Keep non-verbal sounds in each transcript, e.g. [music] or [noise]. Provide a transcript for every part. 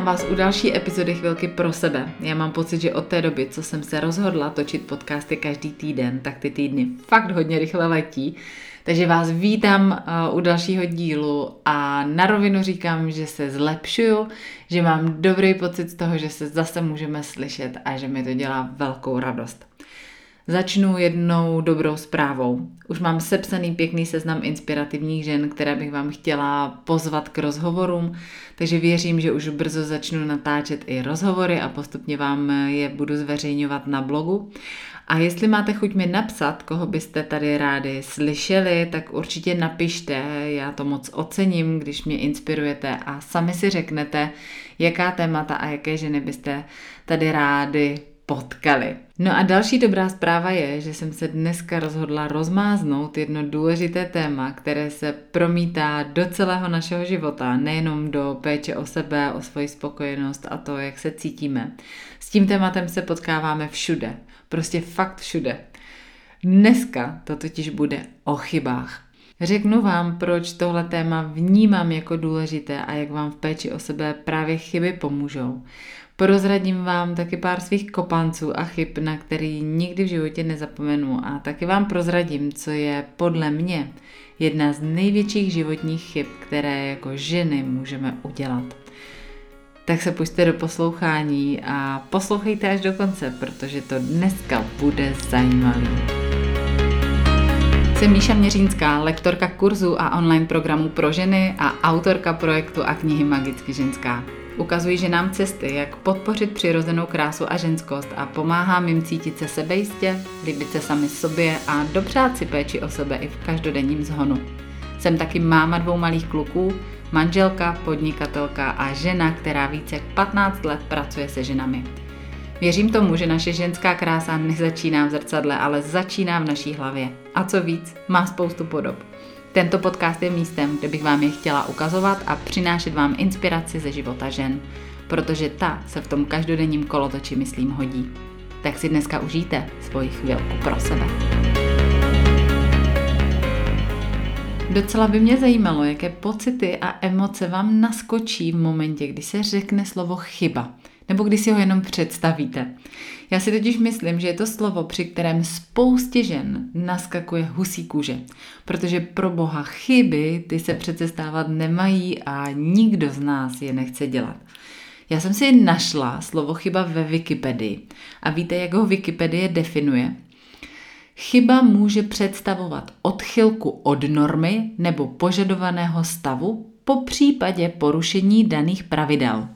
Vítám vás u další epizody Chvilky pro sebe. Já mám pocit, že od té doby, co jsem se rozhodla točit podcasty každý týden, tak ty týdny fakt hodně rychle letí. Takže vás vítám uh, u dalšího dílu a na rovinu říkám, že se zlepšuju, že mám dobrý pocit z toho, že se zase můžeme slyšet a že mi to dělá velkou radost. Začnu jednou dobrou zprávou. Už mám sepsaný pěkný seznam inspirativních žen, které bych vám chtěla pozvat k rozhovorům, takže věřím, že už brzo začnu natáčet i rozhovory a postupně vám je budu zveřejňovat na blogu. A jestli máte chuť mi napsat, koho byste tady rádi slyšeli, tak určitě napište, já to moc ocením, když mě inspirujete a sami si řeknete, jaká témata a jaké ženy byste tady rádi potkali. No a další dobrá zpráva je, že jsem se dneska rozhodla rozmáznout jedno důležité téma, které se promítá do celého našeho života, nejenom do péče o sebe, o svoji spokojenost a to, jak se cítíme. S tím tématem se potkáváme všude, prostě fakt všude. Dneska to totiž bude o chybách. Řeknu vám, proč tohle téma vnímám jako důležité a jak vám v péči o sebe právě chyby pomůžou. Prozradím vám taky pár svých kopanců a chyb, na který nikdy v životě nezapomenu a taky vám prozradím, co je podle mě jedna z největších životních chyb, které jako ženy můžeme udělat. Tak se pojďte do poslouchání a poslouchejte až do konce, protože to dneska bude zajímavý. Jsem Míša Měřínská, lektorka kurzu a online programů pro ženy a autorka projektu a knihy Magicky ženská. Ukazují ženám cesty, jak podpořit přirozenou krásu a ženskost a pomáhám jim cítit se sebejistě, líbit se sami sobě a dopřát si péči o sebe i v každodenním zhonu. Jsem taky máma dvou malých kluků, manželka, podnikatelka a žena, která více jak 15 let pracuje se ženami. Věřím tomu, že naše ženská krása nezačíná v zrcadle, ale začíná v naší hlavě. A co víc, má spoustu podob. Tento podcast je místem, kde bych vám je chtěla ukazovat a přinášet vám inspiraci ze života žen, protože ta se v tom každodenním kolotoči, myslím, hodí. Tak si dneska užijte svoji chvilku pro sebe. Docela by mě zajímalo, jaké pocity a emoce vám naskočí v momentě, kdy se řekne slovo chyba – nebo když si ho jenom představíte. Já si totiž myslím, že je to slovo, při kterém spoustě žen naskakuje husí kůže, protože pro boha chyby ty se přece stávat nemají a nikdo z nás je nechce dělat. Já jsem si našla slovo chyba ve Wikipedii a víte, jak ho Wikipedie definuje? Chyba může představovat odchylku od normy nebo požadovaného stavu, po případě porušení daných pravidel.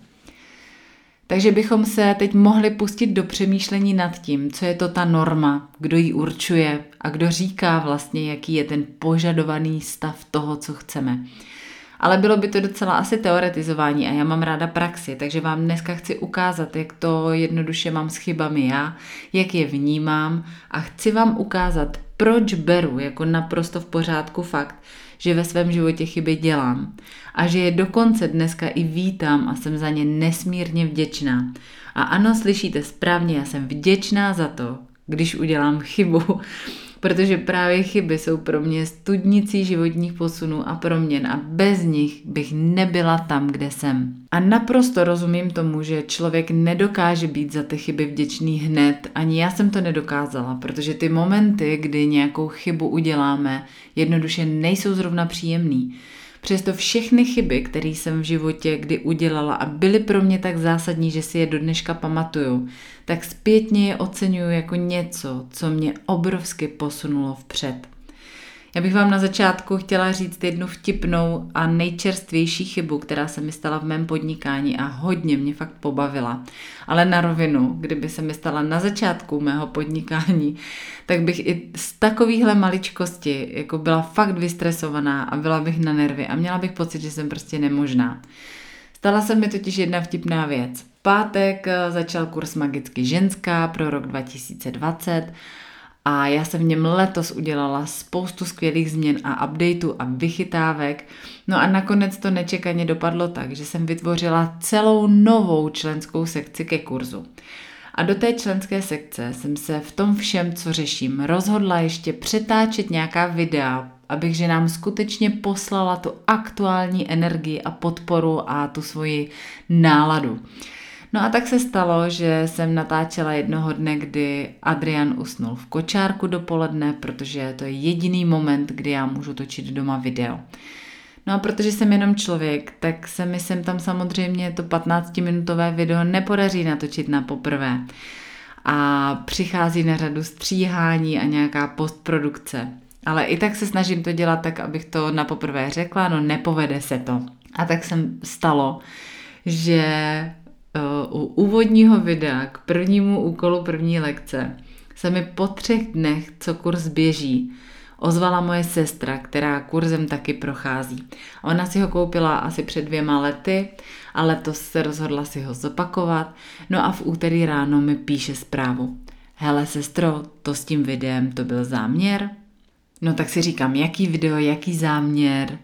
Takže bychom se teď mohli pustit do přemýšlení nad tím, co je to ta norma, kdo ji určuje a kdo říká vlastně, jaký je ten požadovaný stav toho, co chceme. Ale bylo by to docela asi teoretizování a já mám ráda praxi, takže vám dneska chci ukázat, jak to jednoduše mám s chybami já, jak je vnímám a chci vám ukázat, proč beru jako naprosto v pořádku fakt, že ve svém životě chyby dělám a že je dokonce dneska i vítám a jsem za ně nesmírně vděčná. A ano, slyšíte správně, já jsem vděčná za to, když udělám chybu, protože právě chyby jsou pro mě studnicí životních posunů a proměn a bez nich bych nebyla tam, kde jsem. A naprosto rozumím tomu, že člověk nedokáže být za ty chyby vděčný hned, ani já jsem to nedokázala, protože ty momenty, kdy nějakou chybu uděláme, jednoduše nejsou zrovna příjemný. Přesto všechny chyby, které jsem v životě kdy udělala a byly pro mě tak zásadní, že si je do dneška pamatuju, tak zpětně je oceňuju jako něco, co mě obrovsky posunulo vpřed. Já bych vám na začátku chtěla říct jednu vtipnou a nejčerstvější chybu, která se mi stala v mém podnikání a hodně mě fakt pobavila. Ale na rovinu, kdyby se mi stala na začátku mého podnikání, tak bych i z takovýchhle maličkosti jako byla fakt vystresovaná a byla bych na nervy a měla bych pocit, že jsem prostě nemožná. Stala se mi totiž jedna vtipná věc. pátek začal kurz Magicky ženská pro rok 2020 a já jsem v něm letos udělala spoustu skvělých změn a updateů a vychytávek. No a nakonec to nečekaně dopadlo tak, že jsem vytvořila celou novou členskou sekci ke kurzu. A do té členské sekce jsem se v tom všem, co řeším, rozhodla ještě přetáčet nějaká videa, abych ženám skutečně poslala tu aktuální energii a podporu a tu svoji náladu. No a tak se stalo, že jsem natáčela jednoho dne, kdy Adrian usnul v kočárku dopoledne, protože to je jediný moment, kdy já můžu točit doma video. No a protože jsem jenom člověk, tak se mi sem tam samozřejmě to 15-minutové video nepodaří natočit na poprvé. A přichází na řadu stříhání a nějaká postprodukce. Ale i tak se snažím to dělat tak, abych to na poprvé řekla, no nepovede se to. A tak jsem stalo, že u úvodního videa k prvnímu úkolu první lekce se mi po třech dnech, co kurz běží, ozvala moje sestra, která kurzem taky prochází. Ona si ho koupila asi před dvěma lety a letos se rozhodla si ho zopakovat, no a v úterý ráno mi píše zprávu. Hele sestro, to s tím videem to byl záměr? No tak si říkám, jaký video, jaký záměr,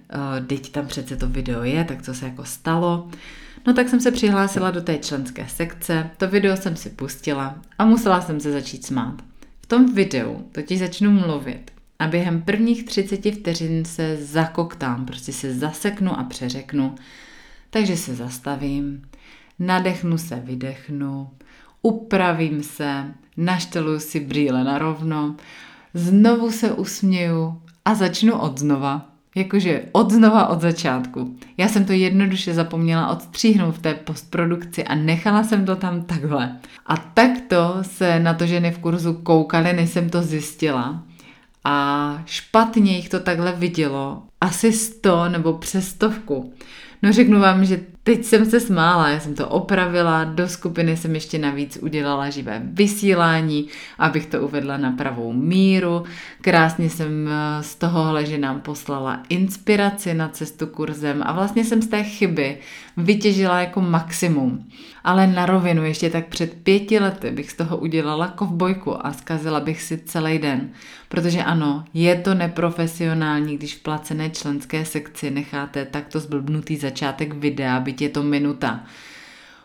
teď tam přece to video je, tak co se jako stalo. No tak jsem se přihlásila do té členské sekce, to video jsem si pustila a musela jsem se začít smát. V tom videu totiž začnu mluvit a během prvních 30 vteřin se zakoktám, prostě se zaseknu a přeřeknu. Takže se zastavím, nadechnu se, vydechnu, upravím se, našteluju si brýle na rovno, znovu se usměju a začnu od znova. Jakože od znova od začátku. Já jsem to jednoduše zapomněla odstříhnout v té postprodukci a nechala jsem to tam takhle. A takto se na to ženy v kurzu koukaly, než jsem to zjistila. A špatně jich to takhle vidělo. Asi sto nebo přes stovku. No řeknu vám, že teď jsem se smála, já jsem to opravila, do skupiny jsem ještě navíc udělala živé vysílání, abych to uvedla na pravou míru. Krásně jsem eh, z tohohle, že nám poslala inspiraci na cestu kurzem a vlastně jsem z té chyby vytěžila jako maximum. Ale na rovinu ještě tak před pěti lety bych z toho udělala kovbojku a zkazila bych si celý den. Protože ano, je to neprofesionální, když v placené členské sekci necháte takto zblbnutý začátek videa, byť je to minuta.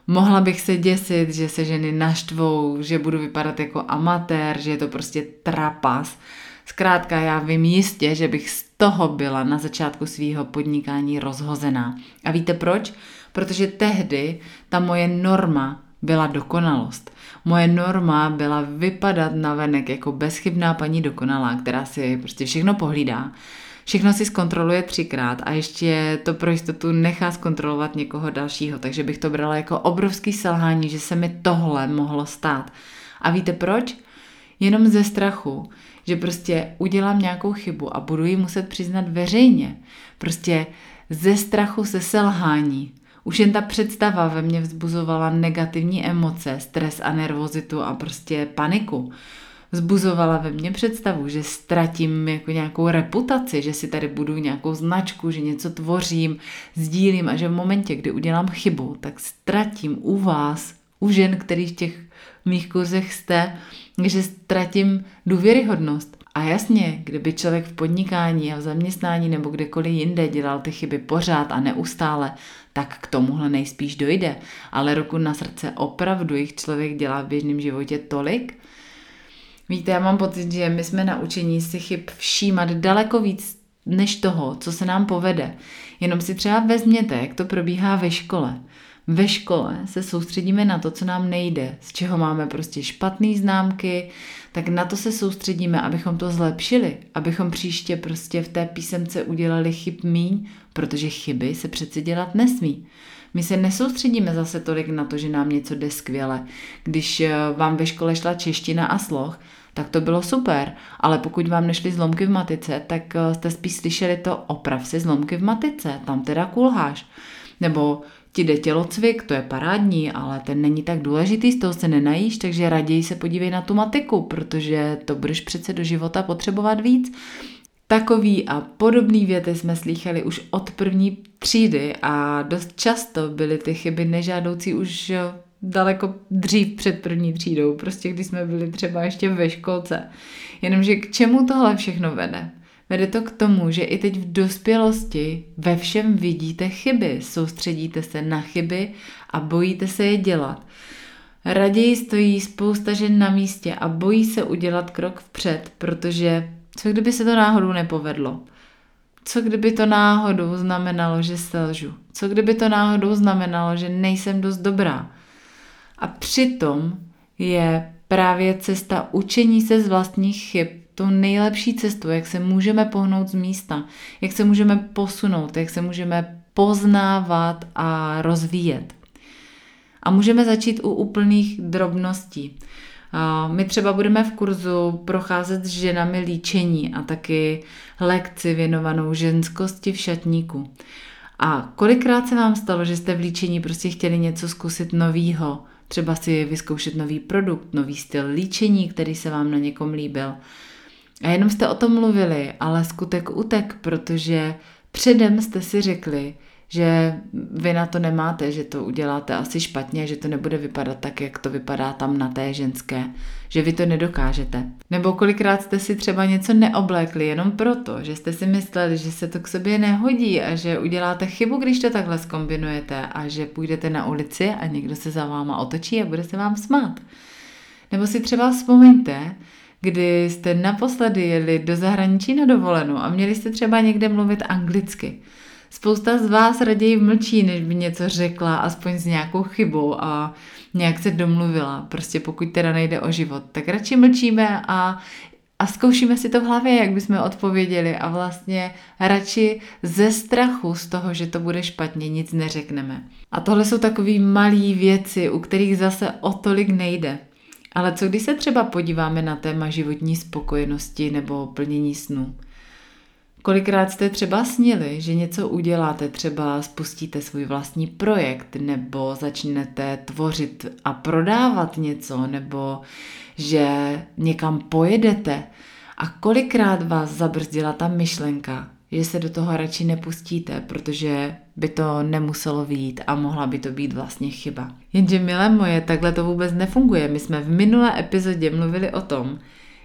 Mohla bych se děsit, že se ženy naštvou, že budu vypadat jako amatér, že je to prostě trapas. Zkrátka já vím jistě, že bych z toho byla na začátku svého podnikání rozhozená. A víte proč? Protože tehdy ta moje norma byla dokonalost. Moje norma byla vypadat na venek jako bezchybná paní dokonalá, která si prostě všechno pohlídá, všechno si zkontroluje třikrát a ještě to pro jistotu nechá zkontrolovat někoho dalšího. Takže bych to brala jako obrovský selhání, že se mi tohle mohlo stát. A víte proč? Jenom ze strachu, že prostě udělám nějakou chybu a budu ji muset přiznat veřejně. Prostě ze strachu se selhání. Už jen ta představa ve mně vzbuzovala negativní emoce, stres a nervozitu a prostě paniku. Vzbuzovala ve mně představu, že ztratím jako nějakou reputaci, že si tady budu nějakou značku, že něco tvořím, sdílím a že v momentě, kdy udělám chybu, tak ztratím u vás, u žen, který v těch mých kurzech jste, že ztratím důvěryhodnost. A jasně, kdyby člověk v podnikání a v zaměstnání nebo kdekoliv jinde dělal ty chyby pořád a neustále, tak k tomuhle nejspíš dojde. Ale roku na srdce opravdu jich člověk dělá v běžném životě tolik. Víte, já mám pocit, že my jsme naučení si chyb všímat daleko víc než toho, co se nám povede. Jenom si třeba vezměte, jak to probíhá ve škole. Ve škole se soustředíme na to, co nám nejde, z čeho máme prostě špatné známky, tak na to se soustředíme, abychom to zlepšili, abychom příště prostě v té písemce udělali chyb míň, protože chyby se přece dělat nesmí. My se nesoustředíme zase tolik na to, že nám něco jde skvěle. Když eh, vám ve škole šla čeština a sloh, tak to bylo super, ale pokud vám nešly zlomky v matice, tak eh, jste spíš slyšeli to oprav si zlomky v matice, tam teda kulháš. Nebo ti jde tělocvik, to je parádní, ale ten není tak důležitý, z toho se nenajíš, takže raději se podívej na tu matiku, protože to budeš přece do života potřebovat víc. Takový a podobný věty jsme slýchali už od první třídy a dost často byly ty chyby nežádoucí už daleko dřív před první třídou, prostě když jsme byli třeba ještě ve školce. Jenomže k čemu tohle všechno vede? Vede to k tomu, že i teď v dospělosti ve všem vidíte chyby, soustředíte se na chyby a bojíte se je dělat. Raději stojí spousta žen na místě a bojí se udělat krok vpřed, protože co kdyby se to náhodou nepovedlo? co kdyby to náhodou znamenalo, že selžu? Co kdyby to náhodou znamenalo, že nejsem dost dobrá? A přitom je právě cesta učení se z vlastních chyb tou nejlepší cestou, jak se můžeme pohnout z místa, jak se můžeme posunout, jak se můžeme poznávat a rozvíjet. A můžeme začít u úplných drobností. My třeba budeme v kurzu procházet s ženami líčení a taky lekci věnovanou ženskosti v šatníku. A kolikrát se vám stalo, že jste v líčení prostě chtěli něco zkusit novýho, třeba si vyzkoušet nový produkt, nový styl líčení, který se vám na někom líbil. A jenom jste o tom mluvili, ale skutek utek, protože předem jste si řekli, že vy na to nemáte, že to uděláte asi špatně, že to nebude vypadat tak, jak to vypadá tam na té ženské, že vy to nedokážete. Nebo kolikrát jste si třeba něco neoblékli jenom proto, že jste si mysleli, že se to k sobě nehodí a že uděláte chybu, když to takhle skombinujete a že půjdete na ulici a někdo se za váma otočí a bude se vám smát. Nebo si třeba vzpomeňte, kdy jste naposledy jeli do zahraničí na dovolenou a měli jste třeba někde mluvit anglicky. Spousta z vás raději mlčí, než by něco řekla, aspoň s nějakou chybou a nějak se domluvila. Prostě pokud teda nejde o život, tak radši mlčíme a a zkoušíme si to v hlavě, jak bychom odpověděli a vlastně radši ze strachu z toho, že to bude špatně, nic neřekneme. A tohle jsou takové malé věci, u kterých zase o tolik nejde. Ale co když se třeba podíváme na téma životní spokojenosti nebo plnění snů? Kolikrát jste třeba snili, že něco uděláte, třeba spustíte svůj vlastní projekt, nebo začnete tvořit a prodávat něco, nebo že někam pojedete. A kolikrát vás zabrzdila ta myšlenka, že se do toho radši nepustíte, protože by to nemuselo výjít a mohla by to být vlastně chyba. Jenže milé moje, takhle to vůbec nefunguje. My jsme v minulé epizodě mluvili o tom,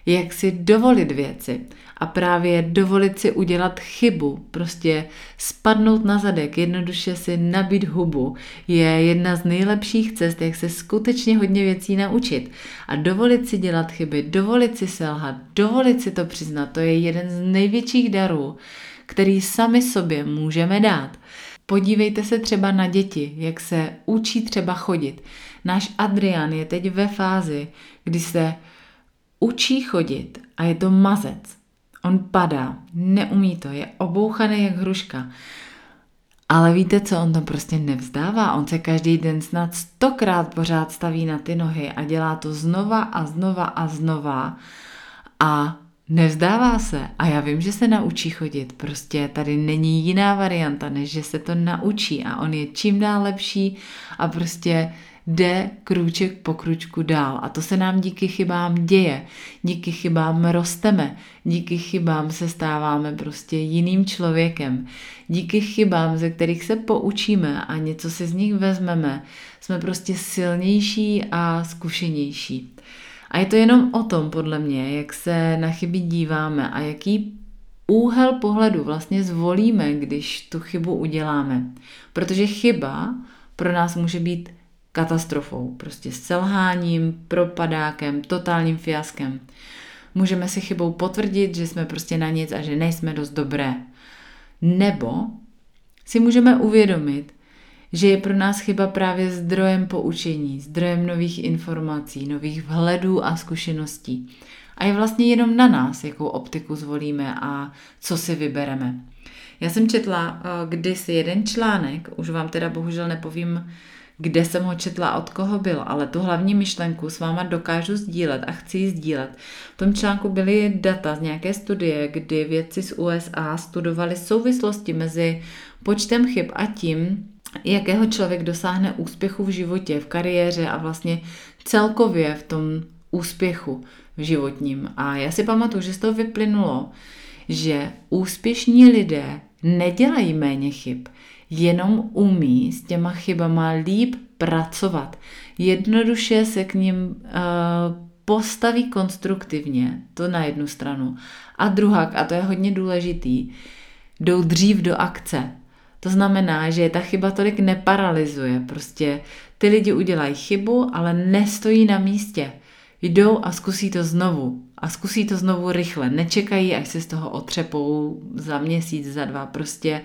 jak si dovolit věci a právě dovolit si udělat chybu, prostě spadnout na zadek, jednoduše si nabít hubu, je jedna z nejlepších cest, jak se skutečně hodně věcí naučit. A dovolit si dělat chyby, dovolit si selhat, dovolit si to přiznat, to je jeden z největších darů, který sami sobě můžeme dát. Podívejte se třeba na děti, jak se učí třeba chodit. Náš Adrian je teď ve fázi, kdy se učí chodit a je to mazec. On padá, neumí to, je obouchaný jak hruška. Ale víte co, on to prostě nevzdává, on se každý den snad stokrát pořád staví na ty nohy a dělá to znova a znova a znova a nevzdává se. A já vím, že se naučí chodit, prostě tady není jiná varianta, než že se to naučí a on je čím dál lepší a prostě jde krůček po kručku dál. A to se nám díky chybám děje. Díky chybám rosteme. Díky chybám se stáváme prostě jiným člověkem. Díky chybám, ze kterých se poučíme a něco si z nich vezmeme, jsme prostě silnější a zkušenější. A je to jenom o tom, podle mě, jak se na chyby díváme a jaký úhel pohledu vlastně zvolíme, když tu chybu uděláme. Protože chyba pro nás může být katastrofou, prostě selháním, propadákem, totálním fiaskem. Můžeme si chybou potvrdit, že jsme prostě na nic a že nejsme dost dobré. Nebo si můžeme uvědomit, že je pro nás chyba právě zdrojem poučení, zdrojem nových informací, nových vhledů a zkušeností. A je vlastně jenom na nás, jakou optiku zvolíme a co si vybereme. Já jsem četla uh, kdysi jeden článek, už vám teda bohužel nepovím kde jsem ho četla a od koho byl, ale tu hlavní myšlenku s váma dokážu sdílet a chci ji sdílet. V tom článku byly data z nějaké studie, kdy vědci z USA studovali souvislosti mezi počtem chyb a tím, jakého člověk dosáhne úspěchu v životě, v kariéře a vlastně celkově v tom úspěchu v životním. A já si pamatuju, že z toho vyplynulo, že úspěšní lidé nedělají méně chyb jenom umí s těma chybama líp pracovat. Jednoduše se k ním uh, postaví konstruktivně, to na jednu stranu. A druhá, a to je hodně důležitý, jdou dřív do akce. To znamená, že ta chyba tolik neparalizuje. Prostě ty lidi udělají chybu, ale nestojí na místě. Jdou a zkusí to znovu a zkusí to znovu rychle. Nečekají, až se z toho otřepou za měsíc, za dva. Prostě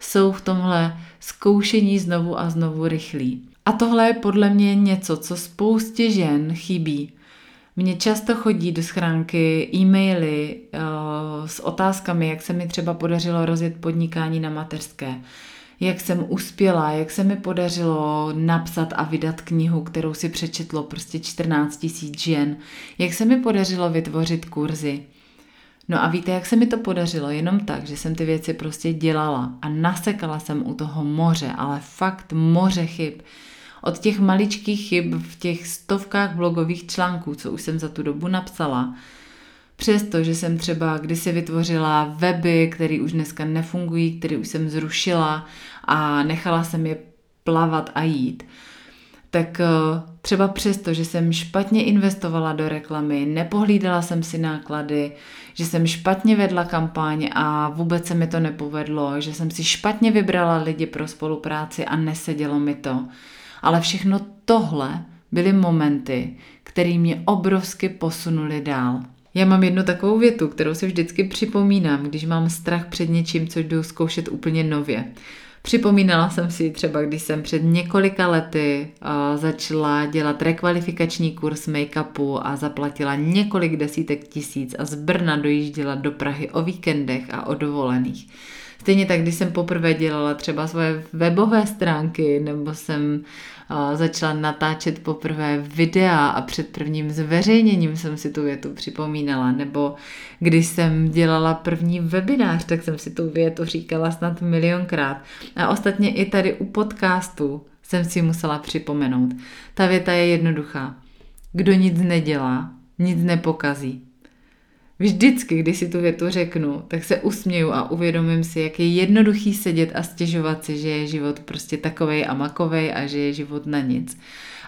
jsou v tomhle zkoušení znovu a znovu rychlí. A tohle je podle mě něco, co spoustě žen chybí. Mně často chodí do schránky e-maily uh, s otázkami, jak se mi třeba podařilo rozjet podnikání na mateřské, jak jsem uspěla, jak se mi podařilo napsat a vydat knihu, kterou si přečetlo prostě 14 tisíc žen, jak se mi podařilo vytvořit kurzy. No a víte, jak se mi to podařilo? Jenom tak, že jsem ty věci prostě dělala a nasekala jsem u toho moře, ale fakt moře chyb. Od těch maličkých chyb v těch stovkách blogových článků, co už jsem za tu dobu napsala, Přesto, že jsem třeba kdysi vytvořila weby, které už dneska nefungují, které už jsem zrušila a nechala jsem je plavat a jít, tak eh, třeba přesto, že jsem špatně investovala do reklamy, nepohlídala jsem si náklady, že jsem špatně vedla kampaň a vůbec se mi to nepovedlo, že jsem si špatně vybrala lidi pro spolupráci a nesedělo mi to. Ale všechno tohle byly momenty, které mě obrovsky posunuli dál. Já mám jednu takovou větu, kterou si vždycky připomínám, když mám strach před něčím, co jdu zkoušet úplně nově. Připomínala jsem si třeba, když jsem před několika lety uh, začala dělat rekvalifikační kurz make-upu a zaplatila několik desítek tisíc a z Brna dojížděla do Prahy o víkendech a o dovolených. Stejně tak, když jsem poprvé dělala třeba svoje webové stránky, nebo jsem začala natáčet poprvé videa a před prvním zveřejněním jsem si tu větu připomínala, nebo když jsem dělala první webinář, tak jsem si tu větu říkala snad milionkrát. A ostatně i tady u podcastu jsem si musela připomenout. Ta věta je jednoduchá. Kdo nic nedělá, nic nepokazí. Vždycky, když si tu větu řeknu, tak se usměju a uvědomím si, jak je jednoduchý sedět a stěžovat si, že je život prostě takovej a makovej a že je život na nic.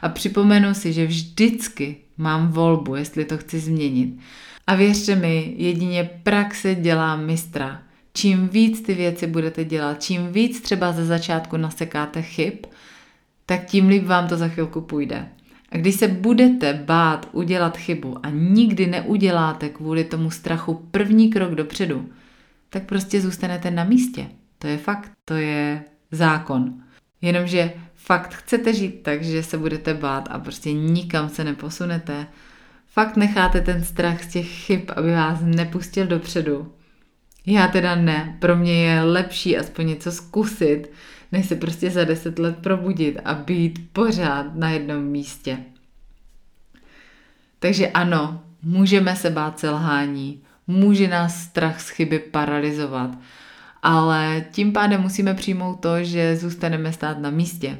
A připomenu si, že vždycky mám volbu, jestli to chci změnit. A věřte mi, jedině praxe dělá mistra. Čím víc ty věci budete dělat, čím víc třeba ze začátku nasekáte chyb, tak tím líp vám to za chvilku půjde. A když se budete bát udělat chybu a nikdy neuděláte kvůli tomu strachu první krok dopředu, tak prostě zůstanete na místě. To je fakt, to je zákon. Jenomže fakt chcete žít tak, že se budete bát a prostě nikam se neposunete. Fakt necháte ten strach z těch chyb, aby vás nepustil dopředu. Já teda ne, pro mě je lepší aspoň něco zkusit, než se prostě za deset let probudit a být pořád na jednom místě. Takže ano, můžeme se bát selhání, může nás strach z chyby paralizovat, ale tím pádem musíme přijmout to, že zůstaneme stát na místě.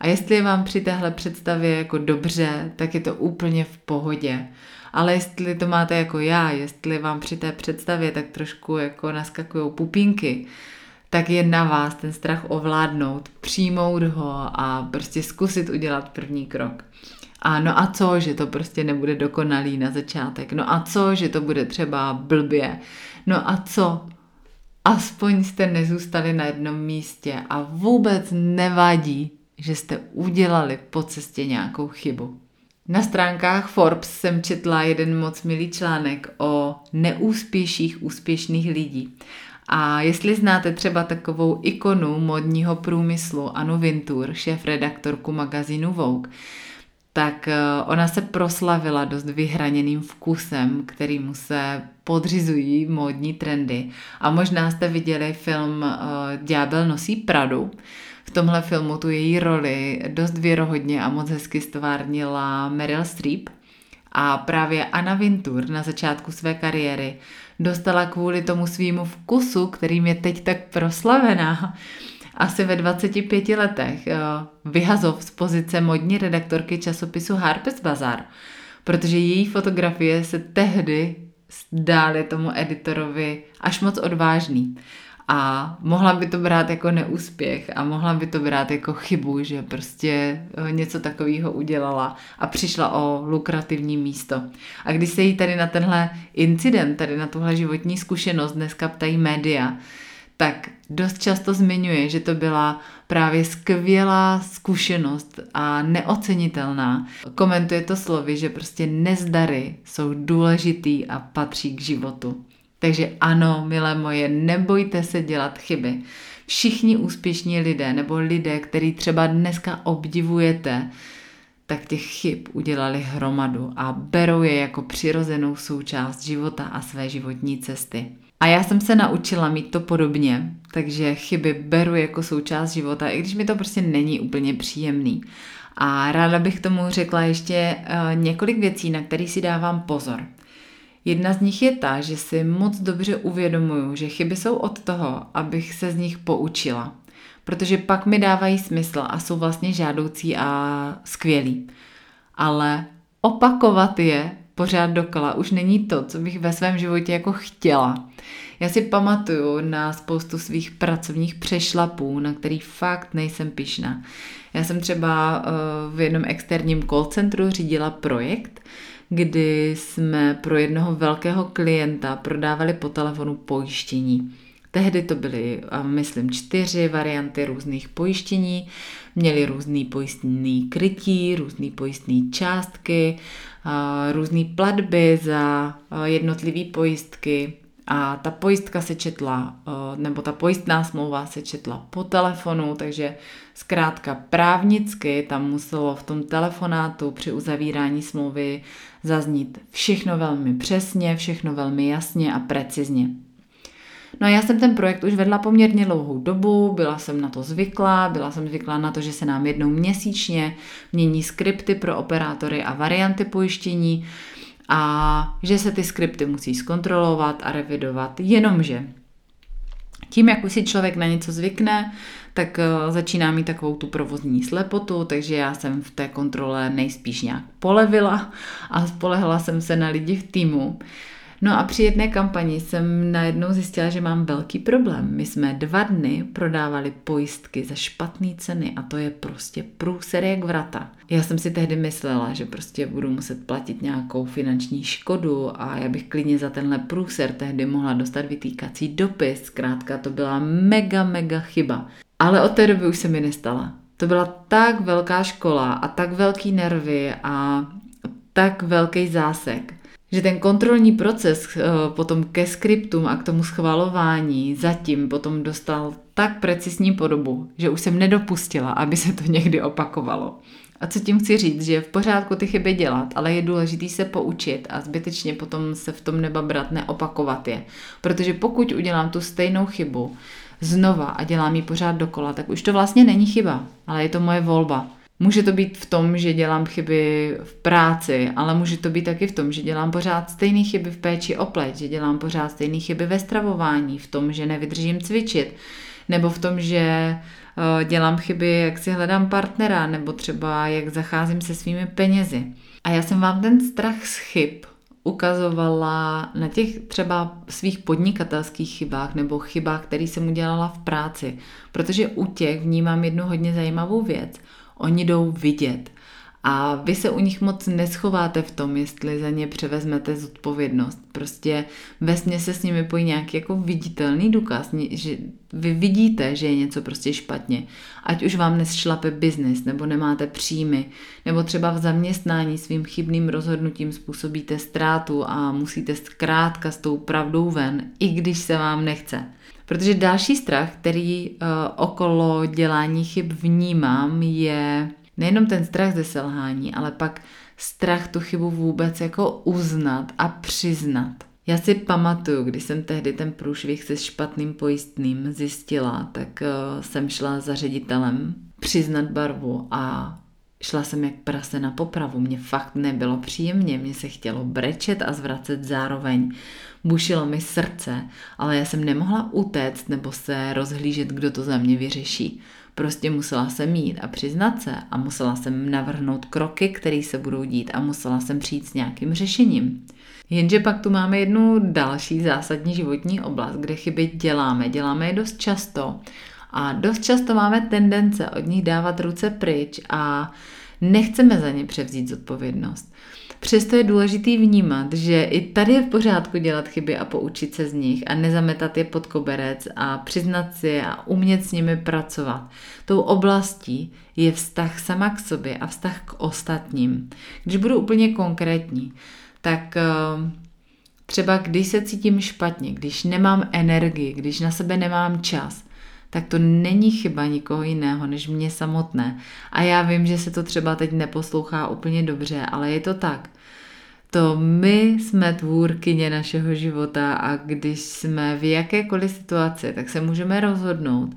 A jestli je vám při téhle představě jako dobře, tak je to úplně v pohodě. Ale jestli to máte jako já, jestli vám při té představě tak trošku jako naskakují pupínky, tak je na vás ten strach ovládnout, přijmout ho a prostě zkusit udělat první krok. A no a co, že to prostě nebude dokonalý na začátek? No a co, že to bude třeba blbě? No a co? Aspoň jste nezůstali na jednom místě a vůbec nevadí, že jste udělali po cestě nějakou chybu. Na stránkách Forbes jsem četla jeden moc milý článek o neúspěších úspěšných lidí. A jestli znáte třeba takovou ikonu modního průmyslu Anu Vintur, šéf redaktorku magazínu Vogue, tak eh, ona se proslavila dost vyhraněným vkusem, kterýmu se podřizují módní trendy. A možná jste viděli film uh, Ďábel nosí Pradu. V tomhle filmu tu její roli dost věrohodně a moc hezky stvárnila Meryl Streep. A právě Anna Wintour na začátku své kariéry dostala kvůli tomu svýmu vkusu, kterým je teď tak proslavená, asi ve 25 letech eh, vyhazov z pozice modní redaktorky časopisu Harper's Bazaar, protože její fotografie se tehdy zdály tomu editorovi až moc odvážný. A mohla by to brát jako neúspěch a mohla by to brát jako chybu, že prostě eh, něco takového udělala a přišla o lukrativní místo. A když se jí tady na tenhle incident, tady na tuhle životní zkušenost dneska ptají média, tak dost často zmiňuje, že to byla právě skvělá zkušenost a neocenitelná. Komentuje to slovy, že prostě nezdary jsou důležitý a patří k životu. Takže ano, milé moje, nebojte se dělat chyby. Všichni úspěšní lidé nebo lidé, který třeba dneska obdivujete, tak těch chyb udělali hromadu a berou je jako přirozenou součást života a své životní cesty. A já jsem se naučila mít to podobně, takže chyby beru jako součást života, i když mi to prostě není úplně příjemný. A ráda bych tomu řekla ještě uh, několik věcí, na které si dávám pozor. Jedna z nich je ta, že si moc dobře uvědomuju, že chyby jsou od toho, abych se z nich poučila. Protože pak mi dávají smysl a jsou vlastně žádoucí a skvělí. Ale opakovat je pořád dokola už není to, co bych ve svém životě jako chtěla. Já si pamatuju na spoustu svých pracovních přešlapů, na který fakt nejsem pišná. Já jsem třeba eh, v jednom externím call centru řídila projekt, kdy jsme pro jednoho velkého klienta prodávali po telefonu pojištění. Tehdy to byly, myslím, čtyři varianty různých pojištění. Měli různý pojistný krytí, různý pojistný částky, různé platby za jednotlivé pojistky. A ta pojistka se četla, nebo ta pojistná smlouva se četla po telefonu, takže zkrátka právnicky tam muselo v tom telefonátu při uzavírání smlouvy zaznít všechno velmi přesně, všechno velmi jasně a precizně. No a já jsem ten projekt už vedla poměrně dlouhou dobu, byla jsem na to zvyklá, byla jsem zvyklá na to, že se nám jednou měsíčně mění skripty pro operátory a varianty pojištění a že se ty skripty musí zkontrolovat a revidovat, jenomže tím, jak už si člověk na něco zvykne, tak eh, začíná mít takovou tu provozní slepotu, takže já jsem v té kontrole nejspíš nějak polevila a spolehla jsem se na lidi v týmu. No a při jedné kampani jsem najednou zjistila, že mám velký problém. My jsme dva dny prodávali pojistky za špatné ceny a to je prostě průser jak vrata. Já jsem si tehdy myslela, že prostě budu muset platit nějakou finanční škodu a já bych klidně za tenhle průser tehdy mohla dostat vytýkací dopis. Zkrátka to byla mega, mega chyba. Ale od té doby už se mi nestala. To byla tak velká škola a tak velký nervy a tak velký zásek, že ten kontrolní proces eh, potom ke skriptům a k tomu schvalování zatím potom dostal tak precizní podobu, že už jsem nedopustila, aby se to někdy opakovalo. A co tím chci říct, že je v pořádku ty chyby dělat, ale je důležité se poučit a zbytečně potom se v tom nebabrat, neopakovat je. Protože pokud udělám tu stejnou chybu znova a dělám ji pořád dokola, tak už to vlastně není chyba, ale je to moje volba. Může to být v tom, že dělám chyby v práci, ale může to být taky v tom, že dělám pořád stejné chyby v péči o pleť, že dělám pořád stejné chyby ve stravování, v tom, že nevydržím cvičit, nebo v tom, že eh, dělám chyby, jak si hledám partnera, nebo třeba jak zacházím se svými penězi. A já jsem vám ten strach z chyb ukazovala na těch třeba svých podnikatelských chybách nebo chybách, které jsem udělala v práci, protože u těch vnímám jednu hodně zajímavou věc – Oni jdou vidět. A vy se u nich moc neschováte v tom, jestli za ně převezmete zodpovědnost. Prostě vesmě se s nimi pojí nějaký jako viditelný důkaz, že vy vidíte, že je něco prostě špatně. Ať už vám šlape biznis, nebo nemáte příjmy, nebo třeba v zaměstnání svým chybným rozhodnutím způsobíte ztrátu a musíte zkrátka s tou pravdou ven, i když se vám nechce. Protože další strach, který uh, okolo dělání chyb vnímám, je nejenom ten strach ze selhání, ale pak strach tu chybu vůbec jako uznat a přiznat. Já si pamatuju, když jsem tehdy ten průšvih se špatným pojistným zjistila, tak uh, jsem šla za ředitelem přiznat barvu a šla jsem jak prase na popravu. Mně fakt nebylo příjemně, mně se chtělo brečet a zvracet zároveň. Bušilo mi srdce, ale já jsem nemohla utéct nebo se rozhlížet, kdo to za mě vyřeší. Prostě musela jsem mít a přiznat se a musela jsem navrhnout kroky, které se budou dít a musela jsem přijít s nějakým řešením. Jenže pak tu máme jednu další zásadní životní oblast, kde chyby děláme. Děláme je dost často a dost často máme tendence od nich dávat ruce pryč a nechceme za ně převzít zodpovědnost. Přesto je důležitý vnímat, že i tady je v pořádku dělat chyby a poučit se z nich a nezametat je pod koberec a přiznat si a umět s nimi pracovat. Tou oblastí je vztah sama k sobě a vztah k ostatním. Když budu úplně konkrétní, tak eh, třeba když se cítím špatně, když nemám energii, když na sebe nemám čas, tak to není chyba nikoho jiného než mě samotné. A já vím, že se to třeba teď neposlouchá úplně dobře, ale je to tak. To my jsme tvůrkyně našeho života a když jsme v jakékoliv situaci, tak se můžeme rozhodnout,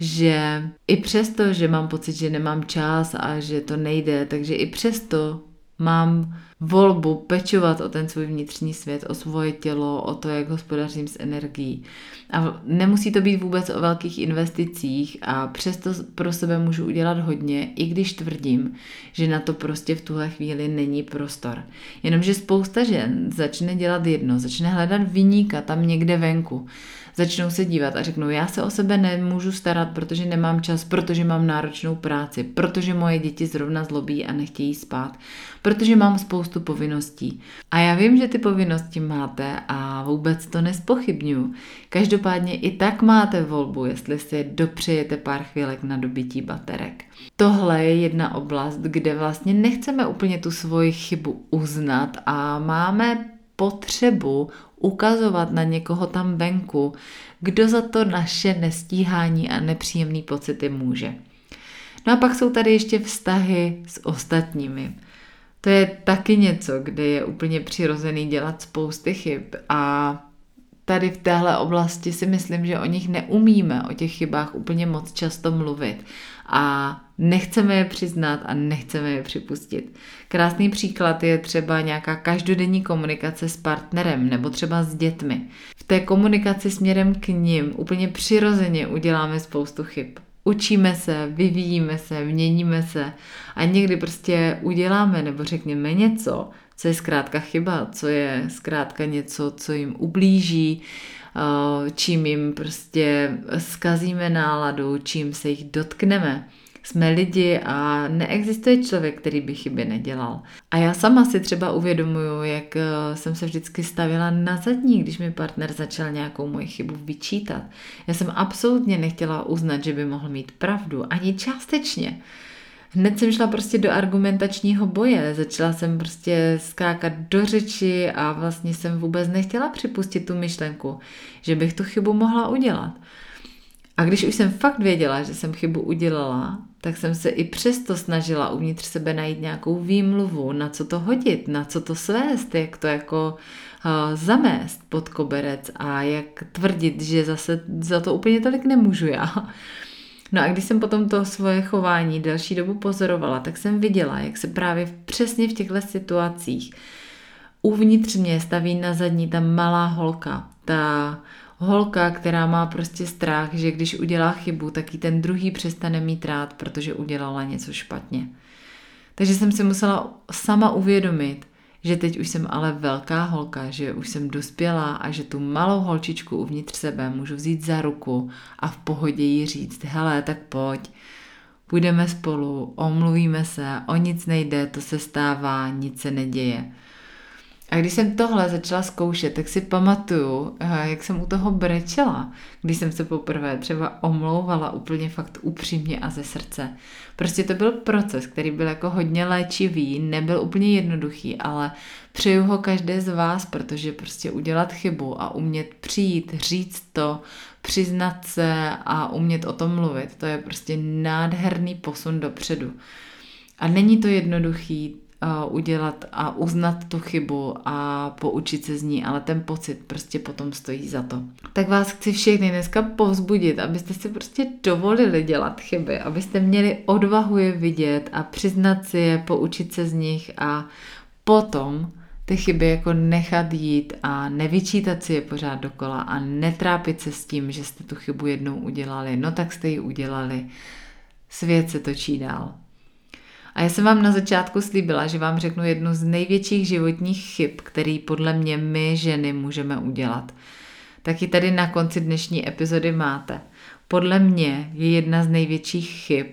že i přesto, že mám pocit, že nemám čas a že to nejde, takže i přesto mám volbu pečovat o ten svůj vnitřní svět, o svoje tělo, o to, jak hospodařím s energií. A nemusí to být vůbec o velkých investicích a přesto pro sebe můžu udělat hodně, i když tvrdím, že na to prostě v tuhle chvíli není prostor. Jenomže spousta žen začne dělat jedno, začne hledat vyníka tam někde venku začnou se dívat a řeknou, já se o sebe nemůžu starat, protože nemám čas, protože mám náročnou práci, protože moje děti zrovna zlobí a nechtějí spát, protože mám spoustu povinností. A já vím, že ty povinnosti máte a vůbec to nespochybnuju. Každopádně i tak máte volbu, jestli si dopřejete pár chvílek na dobytí baterek. Tohle je jedna oblast, kde vlastně nechceme úplně tu svoji chybu uznat a máme potřebu ukazovat na někoho tam venku, kdo za to naše nestíhání a nepříjemné pocity může. No a pak jsou tady ještě vztahy s ostatními. To je taky něco, kde je úplně přirozený dělat spousty chyb a tady v téhle oblasti si myslím, že o nich neumíme, o těch chybách úplně moc často mluvit a nechceme je přiznat a nechceme je připustit. Krásný příklad je třeba nějaká každodenní komunikace s partnerem nebo třeba s dětmi. V té komunikaci směrem k ním úplně přirozeně uděláme spoustu chyb. Učíme se, vyvíjíme se, měníme se a někdy prostě uděláme nebo řekněme něco, co je zkrátka chyba, co je zkrátka něco, co jim ublíží, eh, čím jim prostě skazíme náladu, čím se jich dotkneme. Jsme lidi a neexistuje člověk, který by chyby nedělal. A já sama si třeba uvědomuju, jak eh, jsem se vždycky stavila na zadní, když mi partner začal nějakou moji chybu vyčítat. Já jsem absolutně nechtěla uznat, že by mohl mít pravdu, ani částečně. Hned jsem šla prostě do argumentačního boje, začala jsem prostě skákat do řeči a vlastně jsem vůbec nechtěla připustit tu myšlenku, že bych tu chybu mohla udělat. A když už jsem fakt věděla, že jsem chybu udělala, tak jsem se i přesto snažila uvnitř sebe najít nějakou výmluvu, na co to hodit, na co to svést, jak to jako uh, zamést pod koberec a jak tvrdit, že zase za to úplně tolik nemůžu já. No a když jsem potom to svoje chování delší dobu pozorovala, tak jsem viděla, jak se právě přesně v těchto situacích uvnitř mě staví na zadní ta malá holka, ta holka, která má prostě strach, že když udělá chybu, tak ji ten druhý přestane mít rád, protože udělala něco špatně. Takže jsem si musela sama uvědomit, že teď už jsem ale velká holka, že už jsem dospělá a že tu malou holčičku uvnitř sebe můžu vzít za ruku a v pohodě jí říct, hele, tak pojď, půjdeme spolu, omluvíme se, o nic nejde, to se stává, nic se neděje. A když jsem tohle začala zkoušet, tak si pamatuju, eh, jak jsem u toho brečela, když jsem se poprvé třeba omlouvala úplně fakt upřímně a ze srdce. Prostě to byl proces, který byl jako hodně léčivý, nebyl úplně jednoduchý, ale přeju ho každé z vás, protože prostě udělat chybu a umět přijít, říct to, přiznat se a umět o tom mluvit, to je prostě nádherný posun dopředu. A není to jednoduchý, udělat a uznat tu chybu a poučit se z ní, ale ten pocit prostě potom stojí za to. Tak vás chci všechny dneska povzbudit, abyste si prostě dovolili dělat chyby, abyste měli odvahu je vidět a přiznat si je, poučit se z nich a potom ty chyby jako nechat jít a nevyčítat si je pořád dokola a netrápit se s tím, že jste tu chybu jednou udělali, no tak jste ji udělali. Svět se točí dál. A já jsem vám na začátku slíbila, že vám řeknu jednu z největších životních chyb, který podle mě my ženy můžeme udělat. Taky tady na konci dnešní epizody máte. Podle mě je jedna z největších chyb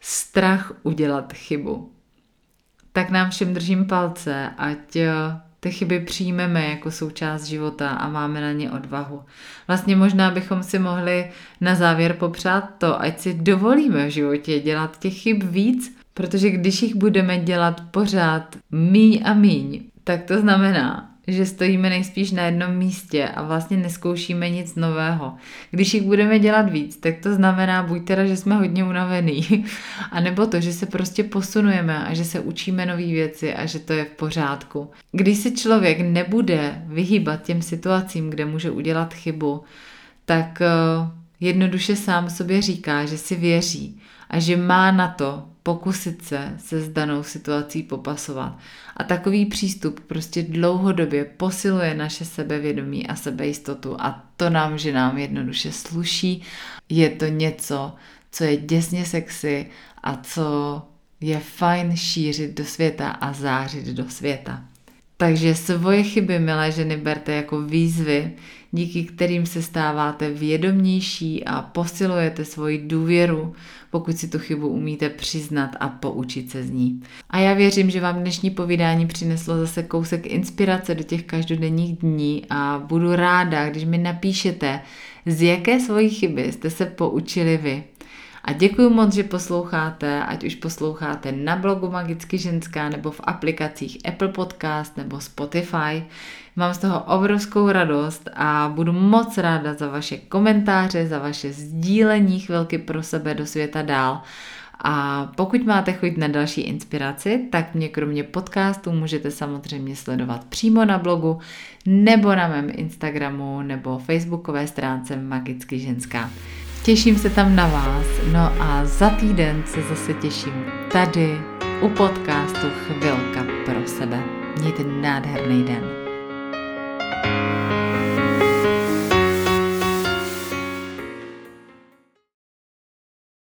strach udělat chybu. tak nám všem držím palce, ať eh, ty chyby přijmeme jako součást života a máme na ně odvahu. Vlastně možná bychom si mohli na závěr popřát to, ať si dovolíme v životě dělat těch chyb víc, protože když jich budeme dělat pořád míň a míň, tak to znamená, že stojíme nejspíš na jednom místě a vlastně neskoušíme nic nového. Když jich budeme dělat víc, tak to znamená buď teda, že jsme hodně unavený, [laughs] anebo to, že se prostě posunujeme a že se učíme nové věci a že to je v pořádku. Když se člověk nebude vyhýbat těm situacím, kde může udělat chybu, tak eh, jednoduše sám sobě říká, že si věří a že má na to pokusit se se s danou situací popasovat. A takový přístup prostě dlouhodobě posiluje naše sebevědomí a sebejistotu a to nám, že nám jednoduše sluší. Je to něco, co je děsně sexy a co je fajn šířit do světa a zářit do světa. Takže svoje chyby, milé ženy, berte jako výzvy, díky kterým se stáváte vědomnější a posilujete svoji důvěru, pokud si tu chybu umíte přiznat a poučit se z ní. A já věřím, že vám dnešní povídání přineslo zase kousek inspirace do těch každodenních dní a budu ráda, když mi napíšete, z jaké svojí chyby jste se poučili vy a děkuji moc, že posloucháte, ať už posloucháte na blogu Magicky ženská nebo v aplikacích Apple Podcast nebo Spotify. Mám z toho obrovskou radost a budu moc ráda za vaše komentáře, za vaše sdílení chvilky pro sebe do světa dál. A pokud máte chuť na další inspiraci, tak mě kromě podcastu můžete samozřejmě sledovat přímo na blogu nebo na mém Instagramu nebo facebookové stránce Magicky ženská. Těším se tam na vás. No a za týden se zase těším tady u podcastu Chvilka pro sebe. Mějte nádherný den.